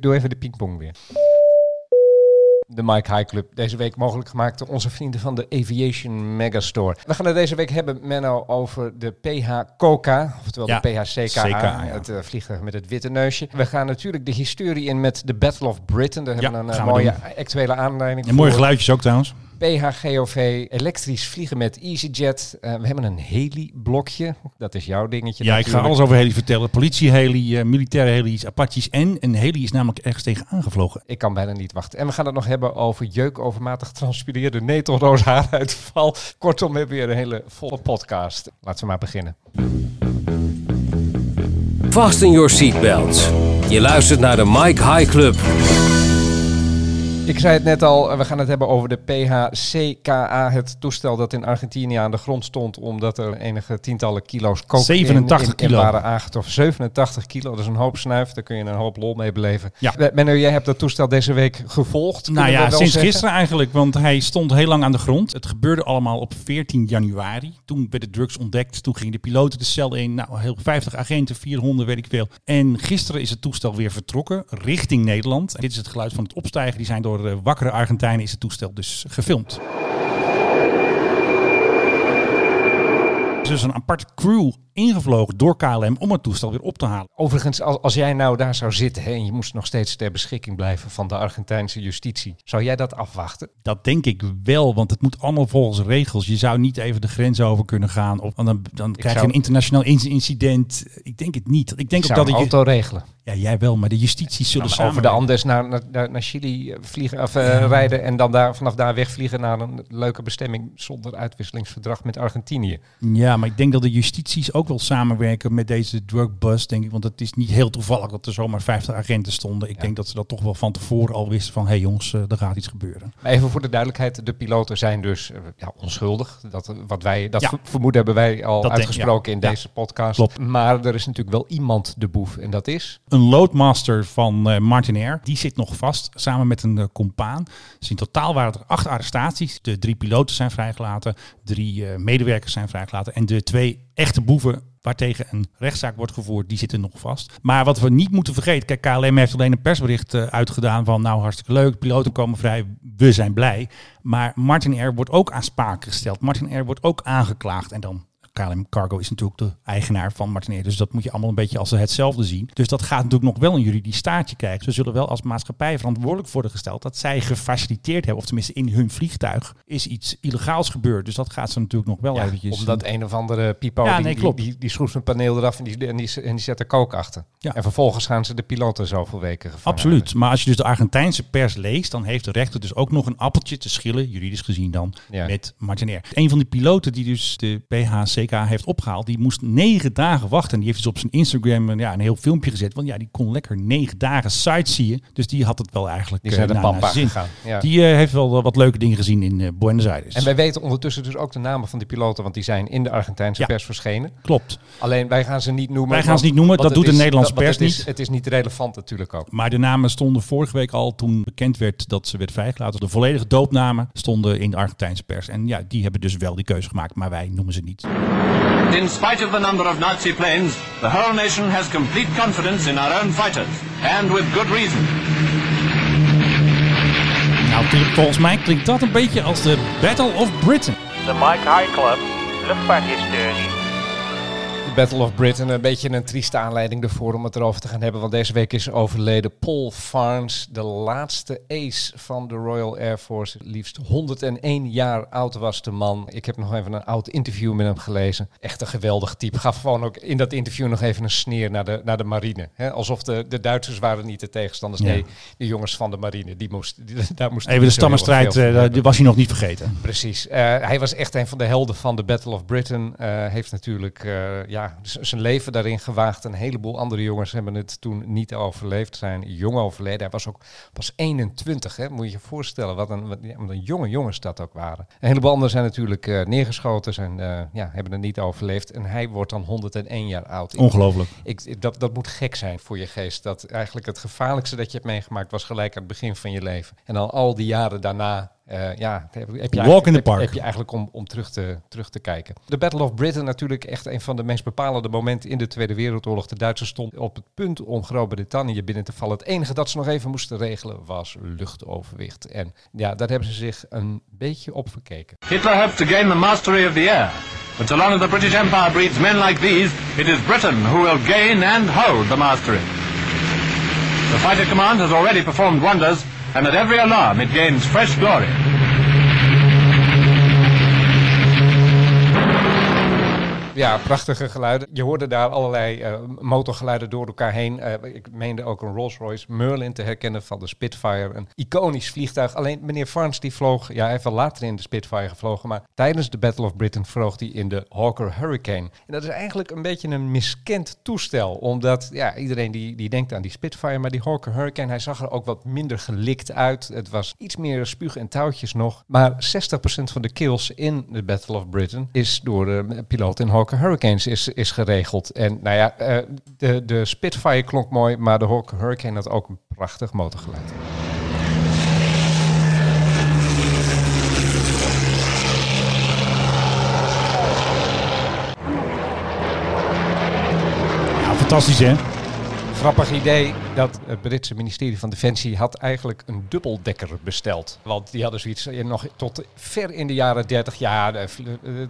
Doe even de pingpong weer. De Mike High Club. Deze week mogelijk gemaakt door onze vrienden van de Aviation Megastore. We gaan het deze week hebben, Menno, over de PH Coca. Oftewel Ja, de PHCKA. Ja. Het vliegtuig met het witte neusje. We gaan natuurlijk de historie in met de Battle of Britain. Daar hebben we een eh, we mooie actuele aanleiding En mooie geluidjes ook trouwens. PHGOV, elektrisch vliegen met EasyJet. Eh, we hebben een heli-blokje. Dat is jouw dingetje Ja, ik ga alles over heli vertellen. Politie-heli, eh, militaire heli's, Apaches en een heli is namelijk ergens tegen aangevlogen. Ik kan bijna niet wachten. En we gaan het nog hebben over jeuk, overmatig transpireerde netelroos haaruitval. Kortom, we hebben weer een hele volle podcast. Laten we maar beginnen. Fasten your seatbelts. Je luistert naar de Mike High Club. Ik zei het net al, we gaan het hebben over de PHCKA, het toestel dat in Argentinië aan de grond stond omdat er enige tientallen kilo's kook 87 in, in, in kilo. waren aangetroffen. 87 kilo, dat is een hoop snuif, daar kun je een hoop lol mee beleven. Ja. Menno, jij hebt dat toestel deze week gevolgd. Nou ja, wel sinds zeggen? gisteren eigenlijk, want hij stond heel lang aan de grond. Het gebeurde allemaal op 14 januari. Toen werden drugs ontdekt, toen gingen de piloten de cel in. Nou, heel 50 agenten, 400, weet ik veel. En gisteren is het toestel weer vertrokken richting Nederland. En dit is het geluid van het opstijgen. Die zijn door eh, wakkere Argentijnen is het toestel dus gefilmd. Dus een aparte crew ingevlogen door KLM om het toestel weer op te halen. Overigens, als, als jij nou daar zou zitten hè, en je moest nog steeds ter beschikking blijven van de Argentijnse justitie, zou jij dat afwachten? Dat denk ik wel, want het moet allemaal volgens regels. Je zou niet even de grens over kunnen gaan. Of dan, dan krijg je een internationaal in- incident. Ik denk het niet. Ik denk Ik ook dat een auto regelen. Ja, jij wel, maar de justitie zullen over de Andes naar, naar, naar, naar Chili eh, vliegen, of, eh, rijden en dan daar, vanaf daar wegvliegen naar een leuke bestemming zonder uitwisselingsverdrag met Argentinië. Ja, maar ik denk dat de justities ook wel samenwerken met deze drugbus, denk ik. Want het is niet heel toevallig dat er zomaar 50 agenten stonden. Ik Ja. denk dat ze dat toch wel van tevoren al wisten van... hé hey jongens, eh, er gaat iets gebeuren. Maar even voor de duidelijkheid, de piloten zijn dus eh, ja, onschuldig. Dat, eh, wat wij, dat Ja. vermoeden hebben wij al Dat denk- uitgesproken in deze podcast. Klopt. Maar er is natuurlijk wel iemand de boef en dat is... Een loadmaster van eh Martin Air, die zit nog vast samen met een eh, compaan. Dus in totaal waren er acht arrestaties. De drie piloten zijn vrijgelaten, drie medewerkers zijn vrijgelaten en de twee echte boeven waartegen een rechtszaak wordt gevoerd, die zitten nog vast. Maar wat we niet moeten vergeten, kijk, KLM heeft alleen een persbericht eh, uitgedaan van nou hartstikke leuk, piloten komen vrij, we zijn blij. Maar Martin Air wordt ook aansprakelijk gesteld. Martin Air wordt ook aangeklaagd en dan KLM Cargo is natuurlijk de eigenaar van Martin Air. Dus dat moet je allemaal een beetje als hetzelfde zien. Dus dat gaat natuurlijk nog wel een juridisch staartje krijgen. Ze zullen wel als maatschappij verantwoordelijk worden gesteld dat zij gefaciliteerd hebben, of tenminste in hun vliegtuig, is iets illegaals gebeurd. Dus dat gaat ze natuurlijk nog wel Ja, eventjes... omdat een of andere pipo, Ja, die, nee, die, klopt. die, die schroeft een paneel eraf en die, en die, en die zet er kook achter. Ja. En vervolgens gaan ze de piloten zoveel weken gevangen Absoluut. Maar als je dus de Argentijnse pers leest, dan heeft de rechter dus ook nog een appeltje te schillen, juridisch gezien dan, met Martin Air. Een van die piloten die dus de Heeft opgehaald, die moest negen dagen wachten. En die heeft dus op zijn Instagram een, ja, een heel filmpje gezet. Want ja, die kon lekker negen dagen sightseeën. Dus die had het wel eigenlijk Die zijn eh, naar- naar zijn zin. gegaan. Ja. Die eh, heeft wel wat leuke dingen gezien in eh, Buenos Aires. En wij weten ondertussen dus ook de namen van die piloten, want die zijn in de Argentijnse Ja. pers verschenen. Klopt. Alleen wij gaan ze niet noemen. Wij gaan want- ze niet noemen, dat doet de Nederlandse pers het is, niet. Het is niet relevant natuurlijk ook. Maar de namen stonden vorige week al toen bekend werd dat ze werd vrijgelaten. De volledige doopnamen stonden in de Argentijnse pers. En ja, die hebben dus wel die keuze gemaakt, maar wij noemen ze niet. In spite of the number of Nazi planes, the whole nation has complete confidence in our own fighters, and with good reason. Nou, klinkt- volgens mij klinkt dat een beetje als de Battle of Britain. De Mike High Club, luchtvaarthistorie. Battle of Britain, een beetje een trieste aanleiding ervoor om het erover te gaan hebben. Want deze week is overleden Paul Farnes, de laatste ace van de Royal Air Force. Liefst 101 jaar oud was de man. Ik heb nog even een oud interview met hem gelezen. Echt een geweldig type. Gaf gewoon ook in dat interview nog even een sneer naar de, naar de marine. Alsof de, de Duitsers waren niet de tegenstanders. Ja. Nee, de jongens van de marine. Die moest, die- daar moest Even de stammenstrijd, die was hij nog niet vergeten. Precies. Eh, hij was echt een van de helden van de Battle of Britain. Eh, heeft natuurlijk eh, ja, z- zijn leven daarin gewaagd. Een heleboel andere jongens hebben het toen niet overleefd. Zijn jong overleden. Hij was ook pas 21. Hè? Moet je je voorstellen wat een, wat, een jonge jongens dat ook waren. Een heleboel anderen zijn natuurlijk eh, neergeschoten. Zijn, eh, ja, hebben het niet overleefd. En hij wordt dan 101 jaar oud. Ongelooflijk. ik, ik- dat, dat moet gek zijn voor je geest. Dat eigenlijk het gevaarlijkste dat je hebt meegemaakt was gelijk aan het begin van je leven. En dan al die jaren daarna eh, ja, heb, heb je Walk in the eigenlijk- park. Heb je eigenlijk om, om terug, te, terug te kijken. De Battle of Britain natuurlijk echt een van de meest bepalende momenten in de Tweede Wereldoorlog. De Duitsers stonden op het punt om Groot-Brittannië binnen te vallen. Het enige dat ze nog even moesten regelen was luchtoverwicht. En ja, daar hebben ze zich een beetje op verkeken. Hitler hoped to gain the mastery of the air. But so long as the British Empire breeds men like these, it is Britain who will gain and hold the mastery. The fighter command has already performed wonders, and at every alarm it gains fresh glory. Ja, prachtige geluiden. Je hoorde daar allerlei eh, motorgeluiden door elkaar heen. Eh, ik meende ook een Rolls-Royce Merlin te herkennen van de Spitfire. Een iconisch vliegtuig. Alleen meneer Farns die vloog, ja hij heeft later in de Spitfire gevlogen, maar tijdens de Battle of Britain vloog hij in de Hawker Hurricane. En dat is eigenlijk een beetje een miskend toestel, omdat ja, iedereen die, die denkt aan die Spitfire, maar die Hawker Hurricane, hij zag er ook wat minder gelikt uit. Het was iets meer spuug en touwtjes nog. Maar 60% van de kills in de Battle of Britain is door de piloot in Hawker Hurricanes is, is geregeld. En nou ja, eh, de, de Spitfire klonk mooi, maar de Hawker Hurricane had ook een prachtig motorgeluid. Ja, fantastisch hè? Grappig idee dat het Britse ministerie van Defensie had eigenlijk een dubbeldekker besteld. Want die hadden zoiets eh, nog tot ver in de jaren 30 jaar. Eh,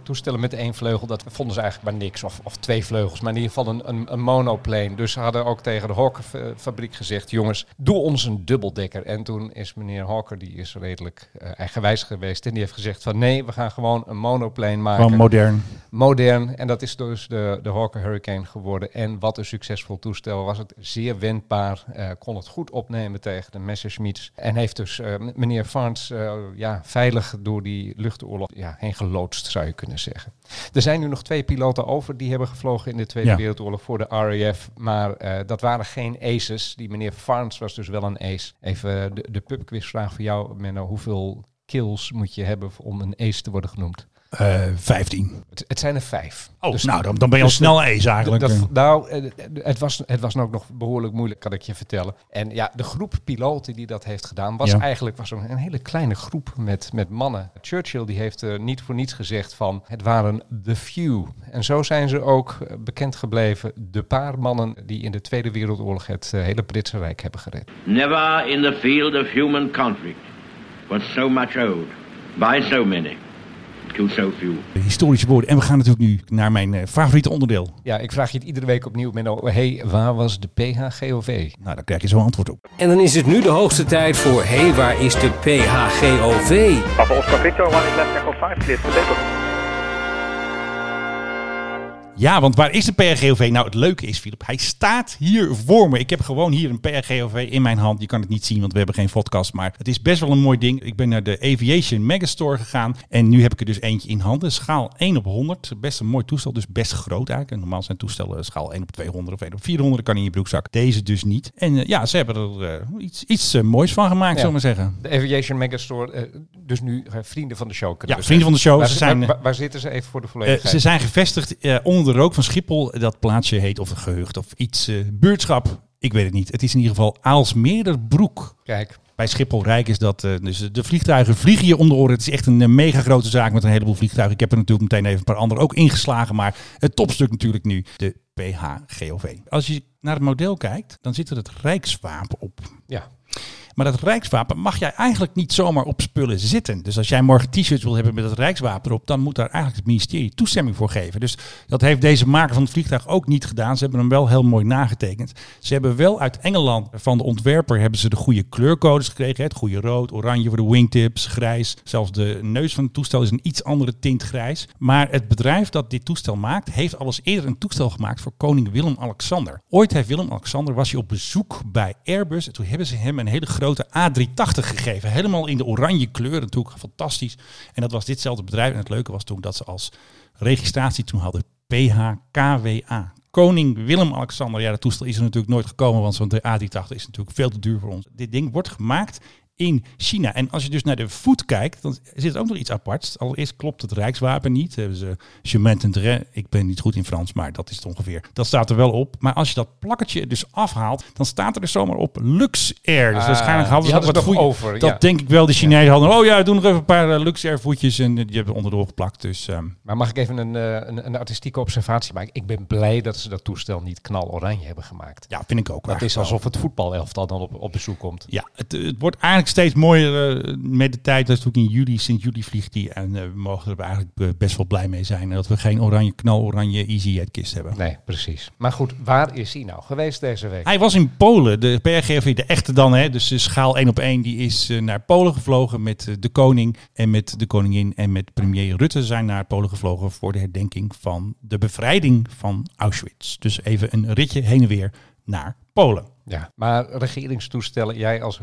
toestellen met één vleugel, dat vonden ze eigenlijk maar niks. Of, of twee vleugels, maar in ieder geval een, een, een monoplane. Dus ze hadden ook tegen de Hawker-fabriek gezegd: jongens, doe ons een dubbeldekker. En toen is meneer Hawker, die is redelijk eh, eigenwijs geweest. En die heeft gezegd: van nee, we gaan gewoon een monoplane maken Gewoon modern. modern. En dat is dus de, de Hawker Hurricane geworden. En wat een succesvol toestel was het. Zeer wendbaar. Eh, kon het goed opnemen tegen de Messerschmitts. En heeft dus eh, meneer Farns eh, ja, veilig door die luchtoorlog ja, heen geloodst, zou je kunnen zeggen. Er zijn nu nog twee piloten over die hebben gevlogen in de Tweede Ja. Wereldoorlog voor de RAF. Maar dat waren geen aces. Die meneer Farns was dus wel een ace. Even de, de pubquizvraag voor jou, Menno. Hoeveel kills moet je hebben om een ace te worden genoemd? Eh 15. Het, het zijn er vijf. Oh, Dus- nou, dan, dan ben je al dus snel eens eigenlijk. dat, Eh, nou, eh, het was, het was ook nog behoorlijk moeilijk, kan ik je vertellen. En ja, de groep piloten die dat heeft gedaan, was Ja. eigenlijk was een, een hele kleine groep met, met mannen. Churchill die heeft er niet voor niets gezegd van het waren the few. En zo zijn ze ook bekend gebleven, de paar mannen die in de Tweede Wereldoorlog het hele Britse Rijk hebben gered. Never in the field of human conflict was so much owed by so many to so few. historische woorden. En we gaan natuurlijk nu naar mijn eh, favoriete onderdeel. Ja, ik vraag je het iedere week opnieuw, Menno. hey, waar was de PHGOV? Nou, daar krijg je zo antwoord op. En dan is het nu de hoogste tijd voor Hé, hey, waar is de PHGOV? Papa Oscar Victor, one is left echo 5, clear for. Ja, want waar is de PRGOV? Nou, het leuke is, Filip, hij staat hier voor me. Ik heb gewoon hier een PRGOV in mijn hand. Je kan het niet zien, want we hebben geen podcast. Maar het is best wel een mooi ding. Ik ben naar de Aviation Megastore gegaan. En nu heb ik er dus eentje in handen. Schaal 1 op 100. Best een mooi toestel, dus best groot eigenlijk. En normaal zijn toestellen schaal 1 op 200 of 1 op 400. kan in je broekzak. Deze dus niet. En eh, ja, ze hebben er eh, iets, iets eh, moois van gemaakt, Ja. zullen we zeggen. De Aviation Megastore, dus nu vrienden van de show kunnen Ja, vrienden van de show. Waar, Ze zijn, waar, waar zitten ze even voor de volledigheid? ze zijn gevestigd onder de rook van Schiphol. Dat plaatsje heet of een gehucht of iets. eh, buurtschap. Ik weet het niet. Het is in ieder geval Aalsmeerderbroek. Kijk, Bij Schiphol Rijk is dat. eh, dus de vliegtuigen vliegen je om de oren. Het is echt een eh, mega grote zaak met een heleboel vliegtuigen. Ik heb er natuurlijk meteen even een paar andere ook ingeslagen. Maar het topstuk natuurlijk nu de PHGOV. Als je naar het model kijkt, dan zit er het Rijkswapen op. ja. Maar dat Rijkswapen mag jij eigenlijk niet zomaar op spullen zitten. Dus als jij morgen t-shirts wil hebben met het Rijkswapen erop, dan moet daar eigenlijk het ministerie toestemming voor geven. Dus dat heeft deze maker van het vliegtuig ook niet gedaan. Ze hebben hem wel heel mooi nagetekend. Ze hebben wel uit Engeland van de ontwerper hebben ze de goede kleurcodes gekregen. Het goede rood, oranje voor de wingtips, grijs. Zelfs de neus van het toestel is een iets andere tint grijs. Maar het bedrijf dat dit toestel maakt, heeft al eerder een toestel gemaakt voor koning Willem-Alexander. Ooit heeft Willem-Alexander was hij op bezoek bij Airbus. En toen hebben ze hem een hele grote A380 gegeven. Helemaal in de oranje kleur. Natuurlijk fantastisch. En dat was ditzelfde bedrijf. En het leuke was toen dat ze als registratie toen hadden PHKWA. Koning Willem-Alexander. Ja, dat toestel is er natuurlijk nooit gekomen, want zo'n A380 is natuurlijk veel te duur voor ons. Dit ding wordt gemaakt in China. En als je dus naar de voet kijkt, dan zit ook nog iets aparts. Allereerst klopt het Rijkswapen niet. Hebben ze Je. Ik ben niet goed in Frans, maar dat is het ongeveer. Dat staat er wel op. Maar als je dat plakketje dus afhaalt, dan staat er dus zomaar op Lux Air. Dus Ah, waarschijnlijk hadden ze hadden wat goeie- over, Dat ja. denk ik wel. De Chinezen hadden, oh ja, doen nog even een paar eh, Lux Air voetjes en eh, die hebben onderdoor geplakt. Dus ehm, Maar mag ik even een, eh, een, een artistieke observatie maken? Ik ben blij dat ze dat toestel niet knal-oranje hebben gemaakt. ja, vind ik ook. Dat is alsof het voetbalelftal dan op, op bezoek komt. Ja, het, het wordt eigenlijk steeds mooier eh, met de tijd. Dat is ook in juli, sinds juli vliegt die. En eh, we mogen er eigenlijk eh, best wel blij mee zijn. Dat we geen oranje, knaloranje EasyJet kist hebben. Nee, precies. Maar goed, waar is hij nou geweest deze week? Hij was in Polen, de PRGV, de echte dan, hè, dus de schaal 1 op 1, die is naar Polen gevlogen met de koning en met de koningin en met premier Rutte zijn naar Polen gevlogen voor de herdenking van de bevrijding van Auschwitz. Dus even een ritje heen en weer naar Polen. Ja, maar regeringstoestellen, jij als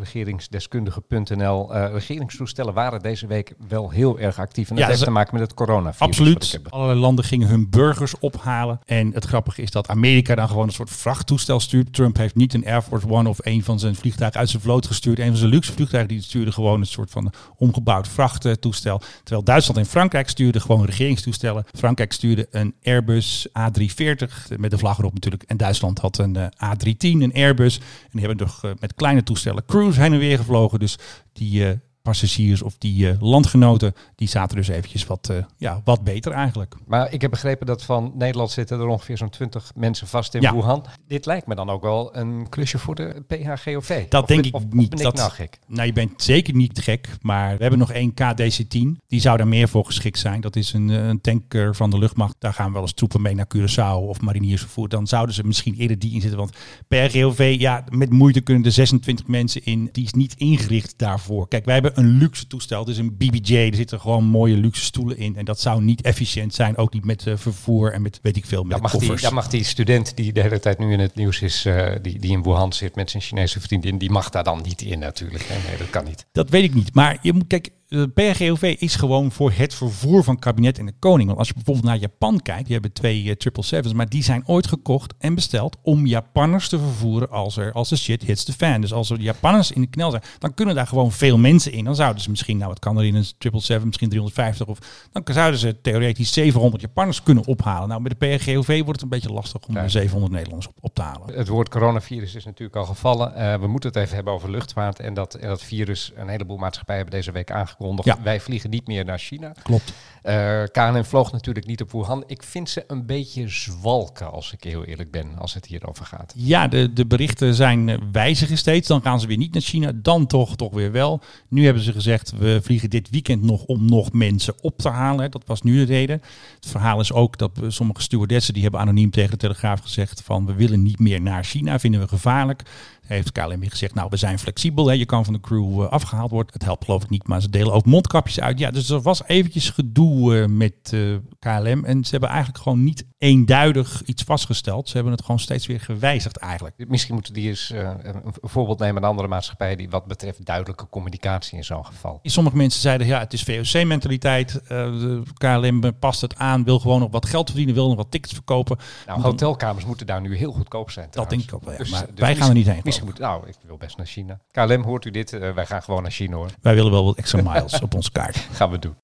regeringsdeskundige.nl, eh regeringstoestellen waren deze week wel heel erg actief. En dat Ja, heeft ze- te maken met het coronavirus. Absoluut. Allerlei landen gingen hun burgers ophalen. En het grappige is dat Amerika dan gewoon een soort vrachttoestel stuurt. Trump heeft niet een Air Force One of een van zijn vliegtuigen uit zijn vloot gestuurd. Een van zijn luxe vliegtuigen die stuurde gewoon een soort van omgebouwd vrachttoestel. Terwijl Duitsland en Frankrijk stuurden gewoon regeringstoestellen. Frankrijk stuurde een Airbus A340 met de vlag erop natuurlijk. En Duitsland had een eh, A310, een Airbus. En die hebben toch eh, met kleine toestellen cruise heen en weer gevlogen. Dus die eh, passagiers of die eh, landgenoten, die zaten dus eventjes wat, eh, ja, wat beter eigenlijk. Maar ik heb begrepen dat van Nederland zitten er ongeveer zo'n 20 mensen vast in Ja. Wuhan. Dit lijkt me dan ook wel een klusje voor de PHGOV. Dat Of denk ik of- of niet. Ben ik dat, nou gek? Nou, je bent zeker niet gek, maar we hebben nog één KDC-10. Die zou daar meer voor geschikt zijn. Dat is een, eh, een tanker van de luchtmacht. Daar gaan wel eens troepen mee naar Curaçao of mariniersvervoer. Dan zouden ze misschien eerder die inzetten. Want PRGOV, ja, met moeite kunnen er 26 mensen in. Die is niet ingericht daarvoor. Kijk, wij hebben een luxe toestel. Het is een BBJ. Er zitten gewoon mooie luxe stoelen in. En dat zou niet efficiënt zijn. Ook niet met eh, vervoer en met weet ik veel, met Dan mag, die, koffers. dan mag die student die de hele tijd nu in het nieuws is, eh, die, die in Wuhan zit met zijn Chinese vriendin, die mag daar dan niet in natuurlijk. hè. Nee, dat kan niet. Dat weet ik niet. Maar je moet, kijk, de PRGOV is gewoon voor het vervoer van kabinet en de koning. Want als je bijvoorbeeld naar Japan kijkt, die hebben twee eh, 777's, maar die zijn ooit gekocht en besteld om Japanners te vervoeren als er als de shit hits the fan. Dus als er Japanners in de knel zijn, dan kunnen daar gewoon veel mensen in. Dan zouden ze misschien, nou wat kan er in een 777, misschien 350 of dan zouden ze theoretisch 700 Japanners kunnen ophalen. Nou, met de PRGOV wordt het een beetje lastig om Ja. er 700 Nederlanders op, op te halen. Het woord coronavirus is natuurlijk al gevallen. Eh, we moeten het even hebben over luchtvaart en dat, en dat virus. Een heleboel maatschappijen hebben deze week aangekondigd. Ja. Wij vliegen niet meer naar China. Klopt. Eh KLM vloog natuurlijk niet op Wuhan. Ik vind ze een beetje zwalken, als ik heel eerlijk ben, als het hierover gaat. Ja, de, de berichten zijn eh, wijzigen steeds. Dan gaan ze weer niet naar China, dan toch, toch weer wel. Nu hebben ze gezegd, we vliegen dit weekend nog om nog mensen op te halen. Dat was nu de reden. Het verhaal is ook dat eh, sommige stewardessen die hebben anoniem tegen de Telegraaf gezegd van we willen niet meer naar China, vinden we gevaarlijk. Heeft KLM gezegd, nou we zijn flexibel, hè. je kan van de crew eh, afgehaald worden. Het helpt geloof ik niet, maar ze delen ook mondkapjes uit. Ja, dus er was eventjes gedoe eh, met eh, KLM en ze hebben eigenlijk gewoon niet eenduidig iets vastgesteld. Ze hebben het gewoon steeds weer gewijzigd eigenlijk. Misschien moeten die eens een voorbeeld nemen aan andere maatschappijen die wat betreft duidelijke communicatie in zo'n geval. Sommige mensen zeiden, ja, het is VOC-mentaliteit. KLM past het aan, wil gewoon nog wat geld verdienen, wil nog wat tickets verkopen. Nou, hotelkamers moeten daar nu heel goedkoop zijn. Dat denk ik ook wel, ja. Dus, Maar dus wij gaan er niet heen, Misschien moet, nou, ik wil best naar China. KLM, hoort u dit? Eh, wij gaan gewoon naar China hoor. Wij willen wel wat extra miles op onze kaart. Gaan we doen.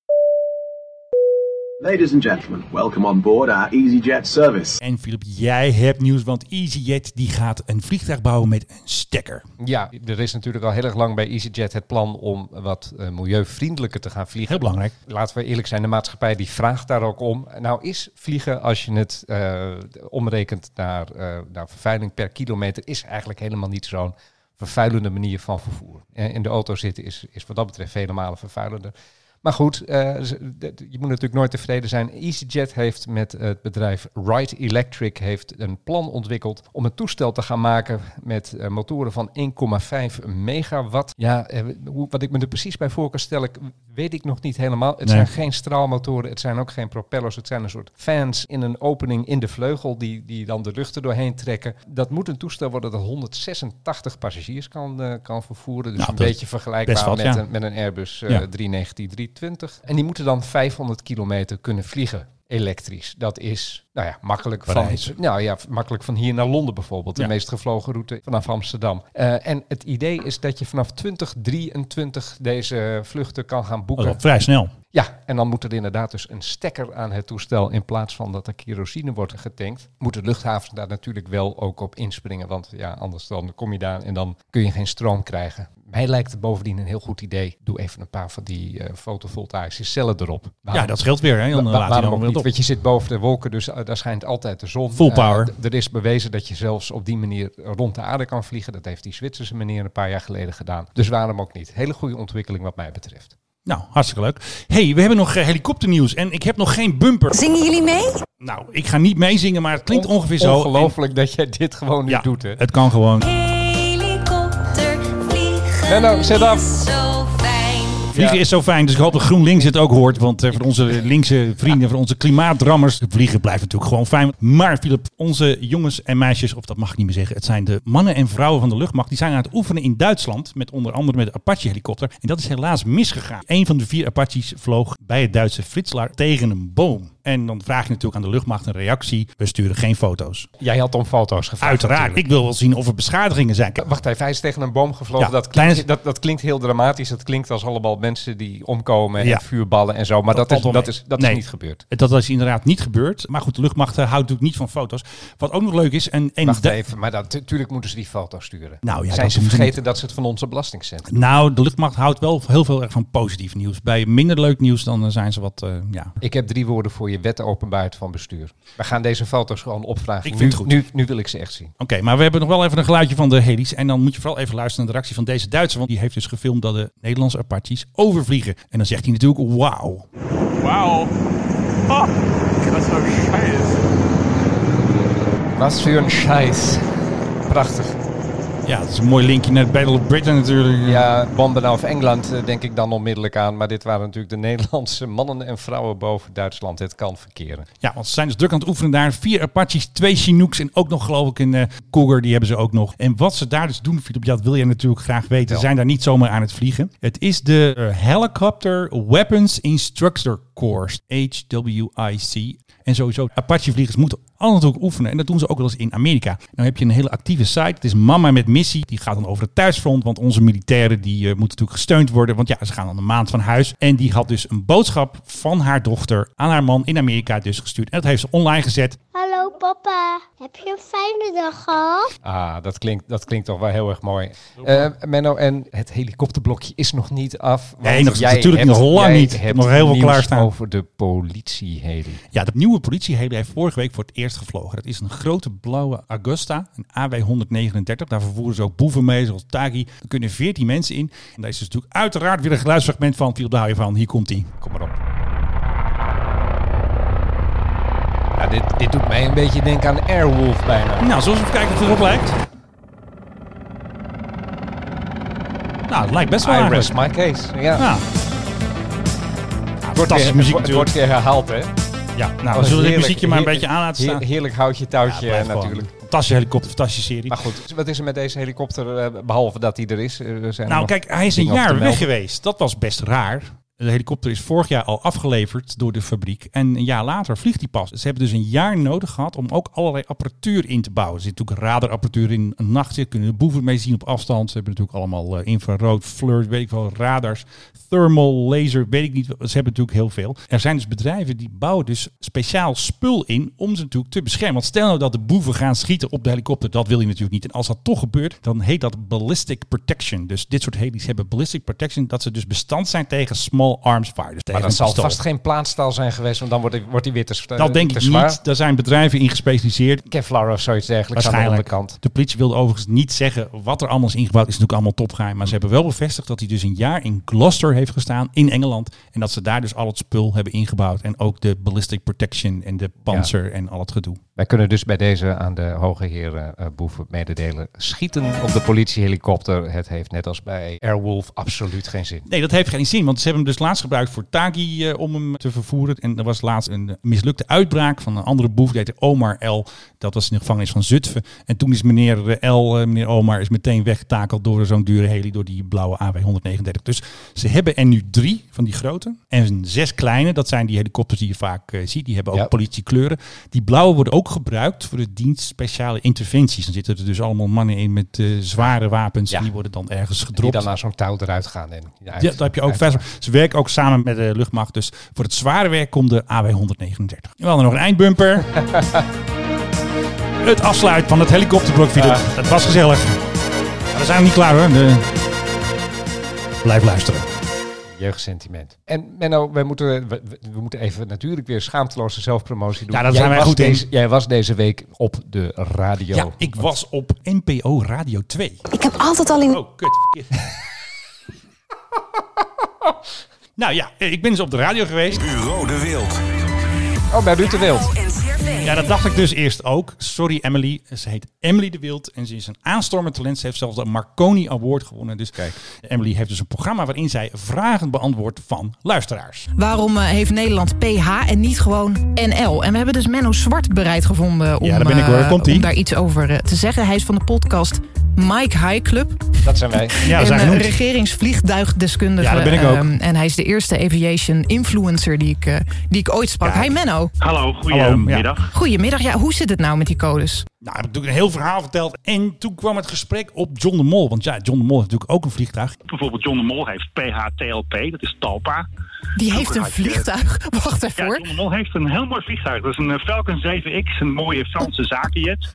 Ladies and gentlemen, welcome on board our EasyJet service. En Philip, jij hebt nieuws, want EasyJet die gaat een vliegtuig bouwen met een stekker. Ja, er is natuurlijk al heel erg lang bij EasyJet het plan om wat eh, milieuvriendelijker te gaan vliegen. Heel belangrijk. Laten we eerlijk zijn, de maatschappij die vraagt daar ook om. Nou is vliegen, als je het eh, omrekent naar, eh, naar vervuiling per kilometer, is eigenlijk helemaal niet zo'n vervuilende manier van vervoer. In de auto zitten is, is wat dat betreft vele malen vervuilender. Maar goed, eh, je moet natuurlijk nooit tevreden zijn. EasyJet heeft met het bedrijf Wright Electric heeft een plan ontwikkeld om een toestel te gaan maken met eh, motoren van 1,5 megawatt. Ja, eh, hoe, wat ik me er precies bij voor kan stellen, weet ik nog niet helemaal. Het Nee. zijn geen straalmotoren, het zijn ook geen propellers. Het zijn een soort fans in een opening in de vleugel die, die dan de lucht er doorheen trekken. Dat moet een toestel worden dat 186 passagiers kan, kan vervoeren. Dus Nou, een beetje vergelijkbaar wat, met, ja. een, met een Airbus Ja. 319-320. A320. En die moeten dan 500 kilometer kunnen vliegen elektrisch. Dat is nou ja, makkelijk, van, nou ja, makkelijk van hier naar Londen bijvoorbeeld. De Ja. meest gevlogen route vanaf Amsterdam. Eh, en het idee is dat je vanaf 2023 deze vluchten kan gaan boeken. wel vrij snel. Ja, en dan moet er inderdaad dus een stekker aan het toestel in plaats van dat er kerosine wordt getankt. Moeten luchthavens daar natuurlijk wel ook op inspringen, want ja, anders dan kom je daar en dan kun je geen stroom krijgen. Mij lijkt het bovendien een heel goed idee. Doe even een paar van die eh fotovoltaïsche cellen erop. Ja, dat scheelt weer. Hè? Dan Wa- laat waarom dan niet? Want je zit boven de wolken, dus eh, daar schijnt altijd de zon. Full Eh, power. er is bewezen dat je zelfs op die manier rond de aarde kan vliegen. Dat heeft die Zwitserse meneer een paar jaar geleden gedaan. Dus waarom ook niet? Hele goede ontwikkeling wat mij betreft. Nou, hartstikke leuk. hey, we hebben nog eh, helikopternieuws en ik heb nog geen bumper. Zingen jullie mee? Nou, ik ga niet meezingen, maar het klinkt On- ongeveer zo. Ongelooflijk dat jij dit gewoon nu Ja, doet, hè? het kan gewoon. Helikopter vliegen Menno, zet af. Vliegen is zo fijn, dus ik hoop dat GroenLinks het ook hoort. Want eh, voor onze linkse vrienden, voor onze klimaatdrammers, vliegen blijft natuurlijk gewoon fijn. Maar Philip, onze jongens en meisjes, of dat mag ik niet meer zeggen, het zijn de mannen en vrouwen van de luchtmacht, die zijn aan het oefenen in Duitsland, met onder andere met de Apache-helikopter. En dat is helaas misgegaan. Een van de vier Apaches vloog bij het Duitse Fritzlar tegen een boom. En dan vraag je natuurlijk aan de luchtmacht een reactie. We sturen geen foto's. Jij had om foto's gevraagd. Uiteraard, natuurlijk. ik wil wel zien of er beschadigingen zijn. Wacht even, hij is tegen een boom gevlogen. Ja, dat, klinkt, tijdens- dat, dat klinkt heel dramatisch. Dat klinkt als allemaal mensen die omkomen Ja. en vuurballen en zo. Maar dat, is, dat, is, dat Nee. is niet gebeurd. Dat is inderdaad niet gebeurd. Maar goed, de luchtmacht eh, houdt natuurlijk niet van foto's. Wat ook nog leuk is. En, en Wacht even, maar natuurlijk moeten ze die foto's sturen. Nou ja, Zijn ze vergeten dat ze het van onze belastingcenten Nou, de luchtmacht houdt wel heel veel erg van positief nieuws. Bij minder leuk nieuws dan eh, zijn ze wat, eh, ja. Ik heb drie woorden voor je wet openbaarheid van bestuur. We gaan deze foto's gewoon opvragen. Ik vind nu, het goed. Nu, nu wil ik ze echt zien. Oké, maar we hebben nog wel even een geluidje van de helis. En dan moet je vooral even luisteren naar de reactie van deze Duitser. Want die heeft dus gefilmd dat de Nederlandse Apaches overvliegen. En dan zegt hij natuurlijk, wauw. Wow. Oh, das ist so scheiße. Wat voor een scheiß. Prachtig. Ja, dat is een mooi linkje naar Battle of Britain natuurlijk. Ja, bomben of Engeland eh, denk ik dan onmiddellijk aan. Maar dit waren natuurlijk de Nederlandse mannen en vrouwen boven Duitsland. Het kan verkeren. Ja, want ze zijn dus druk aan het oefenen daar. Vier Apaches, twee Chinooks en ook nog geloof ik een eh Cougar, die hebben ze ook nog. En wat ze daar dus doen, Philip, ja, dat wil je natuurlijk graag weten. Ze zijn daar niet zomaar aan het vliegen. Het is de eh, Helicopter Weapons Instructor Course, HWIC. En sowieso, Apache-vliegers moeten al natuurlijk oefenen. En dat doen ze ook wel eens in Amerika. Nou heb je een hele actieve site. Het is Mama met Missie. Die gaat dan over het thuisfront. Want onze militairen die eh, moeten natuurlijk gesteund worden. Want ja, ze gaan dan een maand van huis. En die had dus een boodschap van haar dochter aan haar man in Amerika dus gestuurd. En dat heeft ze online gezet. Hallo papa, heb je een fijne dag gehad? Ah, dat klinkt, dat klinkt toch wel heel erg mooi. Eh Menno, en het helikopterblokje is nog niet af. want Nee, nog- jij natuurlijk hebt- nog lang jij niet. Ik heb hebt nog heel veel klaarstaan. over de politieheli. Ja, de nieuwe politieheli heeft vorige week voor het eerst gevlogen. Dat is een grote blauwe Augusta, een AW139. Daar vervoeren ze ook boeven mee, zoals Tagi. Er kunnen 14 mensen in. En daar is dus natuurlijk uiteraard weer een geluidsfragment van. Philip, je van. Hier komt hij. Kom maar op. Ja, dit, dit doet mij een beetje denken aan Airwolf bijna. Nou, zullen we kijken of het erop lijkt? Nou, het lijkt best wel I eigenlijk. rest my case. Ja. Ja, fantastische muziek het wordt weer herhaald, hè? Ja nou, Oh, we zullen dit muziekje maar een beetje aan laten staan. heerlijk houtje touwtje Ja, eh, natuurlijk. Fantastische helikopter, fantastische serie. Maar goed, wat is er met deze helikopter, eh, behalve dat hij er is? Er zijn er Nou, kijk, hij is een jaar weg geweest. Dat was best raar. De helikopter is vorig jaar al afgeleverd door de fabriek. En een jaar later vliegt hij pas. Ze hebben dus een jaar nodig gehad om ook allerlei apparatuur in te bouwen. Er zit natuurlijk radarapparatuur in. Een nachtje kunnen de boeven mee zien op afstand. Ze hebben natuurlijk allemaal eh, infrarood, flirt, weet ik wel, radars, thermal, laser, weet ik niet. Ze hebben natuurlijk heel veel. Er zijn dus bedrijven die bouwen dus speciaal spul in om ze natuurlijk te beschermen. Want stel nou dat de boeven gaan schieten op de helikopter, dat wil je natuurlijk niet. En als dat toch gebeurt, dan heet dat ballistic protection. Dus dit soort helis hebben ballistic protection, dat ze dus bestand zijn tegen small arms fire. Dus Maar dat zal pistool. vast geen plaatstaal zijn geweest, want dan wordt hij, wordt hij weer te, Dat denk te ik zwaar. niet. Daar zijn bedrijven in gespecialiseerd. Kevlar of zoiets dergelijks aan de onderkant. De politie wilde overigens niet zeggen wat er allemaal is ingebouwd. Is natuurlijk allemaal topgeheim. Maar ze hebben wel bevestigd dat hij dus een jaar in Gloucester heeft gestaan in Engeland. En dat ze daar dus al het spul hebben ingebouwd. En ook de ballistic protection en de panzer en al het gedoe. Wij kunnen dus bij deze aan de hoge heren eh, boeven mededelen. Schieten op de politiehelikopter. Het heeft net als bij Airwolf absoluut geen zin. Nee, dat heeft geen zin, want ze hebben hem dus laatst gebruikt voor Tagi eh, om hem te vervoeren. En er was laatst een mislukte uitbraak van een andere boef, die heette Omar L. Dat was in de gevangenis van Zutphen. En toen is meneer eh, L, eh, meneer Omar, is meteen weggetakeld door zo'n dure heli, door die blauwe AW-139. Dus ze hebben er nu drie van die grote en zes kleine. Dat zijn die helikopters die je vaak eh, ziet. Die hebben ook Ja. politiekleuren. Die blauwe worden ook gebruikt voor de dienst speciale interventies. Dan zitten er dus allemaal mannen in met eh, zware wapens. Ja. Die worden dan ergens Die gedropt. dan naar zo'n touw eruit gaan. En uit- Ja, dat heb je ook uit-. Ze werken ook samen met de luchtmacht. Dus voor het zware werk komt de AW139. We hadden nog een eindbumper. het afsluiten van het helikopterblok video. Het was gezellig. Maar we zijn nog niet klaar hoor. De... Blijf luisteren. Jeugdsentiment. En Menno, wij moeten, we, moeten even natuurlijk weer schaamteloze zelfpromotie doen. Ja, Jij zijn wij was goed in. deze, Jij was deze week op de radio. Ja, ik was op NPO Radio 2. Ik heb altijd al in... Oh, kut. nou ja, ik ben dus op de radio geweest. Bureau de Wild. Oh, bij Ruud de Wild. Ja, dat dacht ik dus eerst ook. Sorry Emily. Ze heet Emily de Wild en ze is een aanstormend talent. Ze heeft zelfs de Marconi Award gewonnen. Dus Kijk. Emily heeft dus een programma waarin zij vragen beantwoordt van luisteraars. Waarom eh, heeft Nederland PH en niet gewoon NL? En we hebben dus Menno Zwart bereid gevonden om, Ja, daar ben ik hoor. eh, om daar iets over eh, te zeggen. Hij is van de podcast Mike High Club. Dat zijn wij. Ja, een zijn eh, genoemd. regeringsvliegtuigdeskundige. Ja, dat ben ik ook. ehm, en hij is de eerste aviation influencer die ik, eh, die ik ooit sprak. Ja. Hi Menno. Hallo, Hallo, goedemiddag. Goedemiddag. Ja, hoe zit het nou met die codes? Nou, ik heb natuurlijk een heel verhaal verteld. En toen kwam het gesprek op John de Mol. Want ja, John de Mol heeft natuurlijk ook een vliegtuig. Bijvoorbeeld John de Mol heeft PHTLP, dat is Talpa. Die heeft een vliegtuig. Wacht even Ja, hoor. John de Mol heeft een heel mooi vliegtuig. Dat is een eh, Falcon 7X, een mooie Franse zakenjet.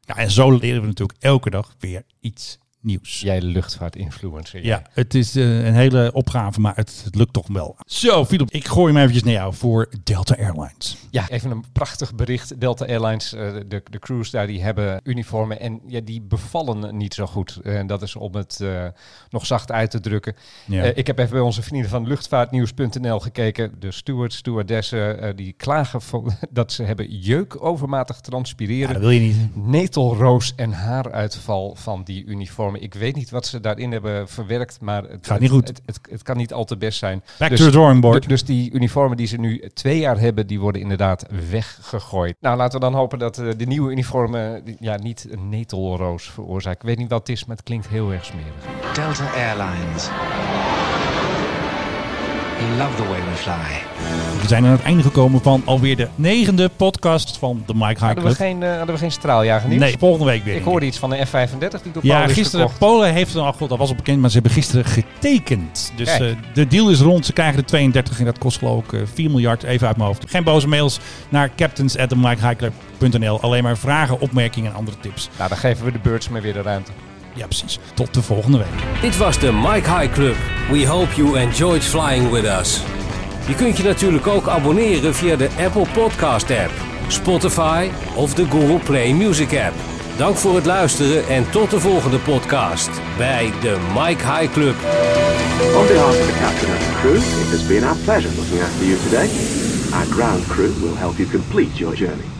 Ja, en zo leren we natuurlijk elke dag weer iets nieuws. Jij luchtvaartinfluencer. Ja, het is eh, een hele opgave, maar het, het lukt toch wel. Zo, Philip, ik gooi hem eventjes naar jou voor Delta Airlines. Ja, even een prachtig bericht. Delta Airlines, eh, de, de crews daar, die hebben uniformen en ja, die bevallen niet zo goed. En dat is om het eh, nog zacht uit te drukken. Ja. Eh, ik heb even bij onze vrienden van luchtvaartnieuws.nl gekeken. De stewards, stewardessen, eh, die klagen van, dat ze hebben jeuk overmatig Ja, transpireren. dat wil je niet. Netelroos en haaruitval van die uniformen. Ik weet niet wat ze daarin hebben verwerkt, maar het Gaat niet goed. Het, het, het kan niet al te best zijn. Back Dus- to the drawing board. Du- Dus die uniformen die ze nu twee jaar hebben, die worden inderdaad weggegooid. Nou, laten we dan hopen dat eh, de nieuwe uniformen die- ja, niet een netelroos veroorzaken. Ik weet niet wat het is, maar het klinkt heel erg smerig. Delta Airlines. Love the way we fly. We zijn aan het einde gekomen van alweer de negende podcast van de Mike High Hadden we Club. geen, eh, hadden we geen straaljager nieuws? Nee, volgende week weer. Ik hoorde iets van de F-35 die door Ja, is gisteren, gekocht. Polen heeft al goed, dat was al bekend, maar ze hebben gisteren getekend. Dus eh, de deal is rond, ze krijgen de 32 en dat kost geloof ik eh, 4 miljard, even uit mijn hoofd. Geen boze mails naar captains at alleen maar vragen, opmerkingen en andere tips. Nou, dan geven we de birds maar weer de ruimte. Ja, precies. Tot de volgende week. Dit was de Mike High Club. We hope you enjoyed flying with us. Je kunt je natuurlijk ook abonneren via de Apple Podcast app, Spotify of de Google Play Music app. Dank voor het luisteren en tot de volgende podcast bij de Mike High Club. On behalf of the captain and the crew, it has been our pleasure looking after you today. Our ground crew will help you complete your journey.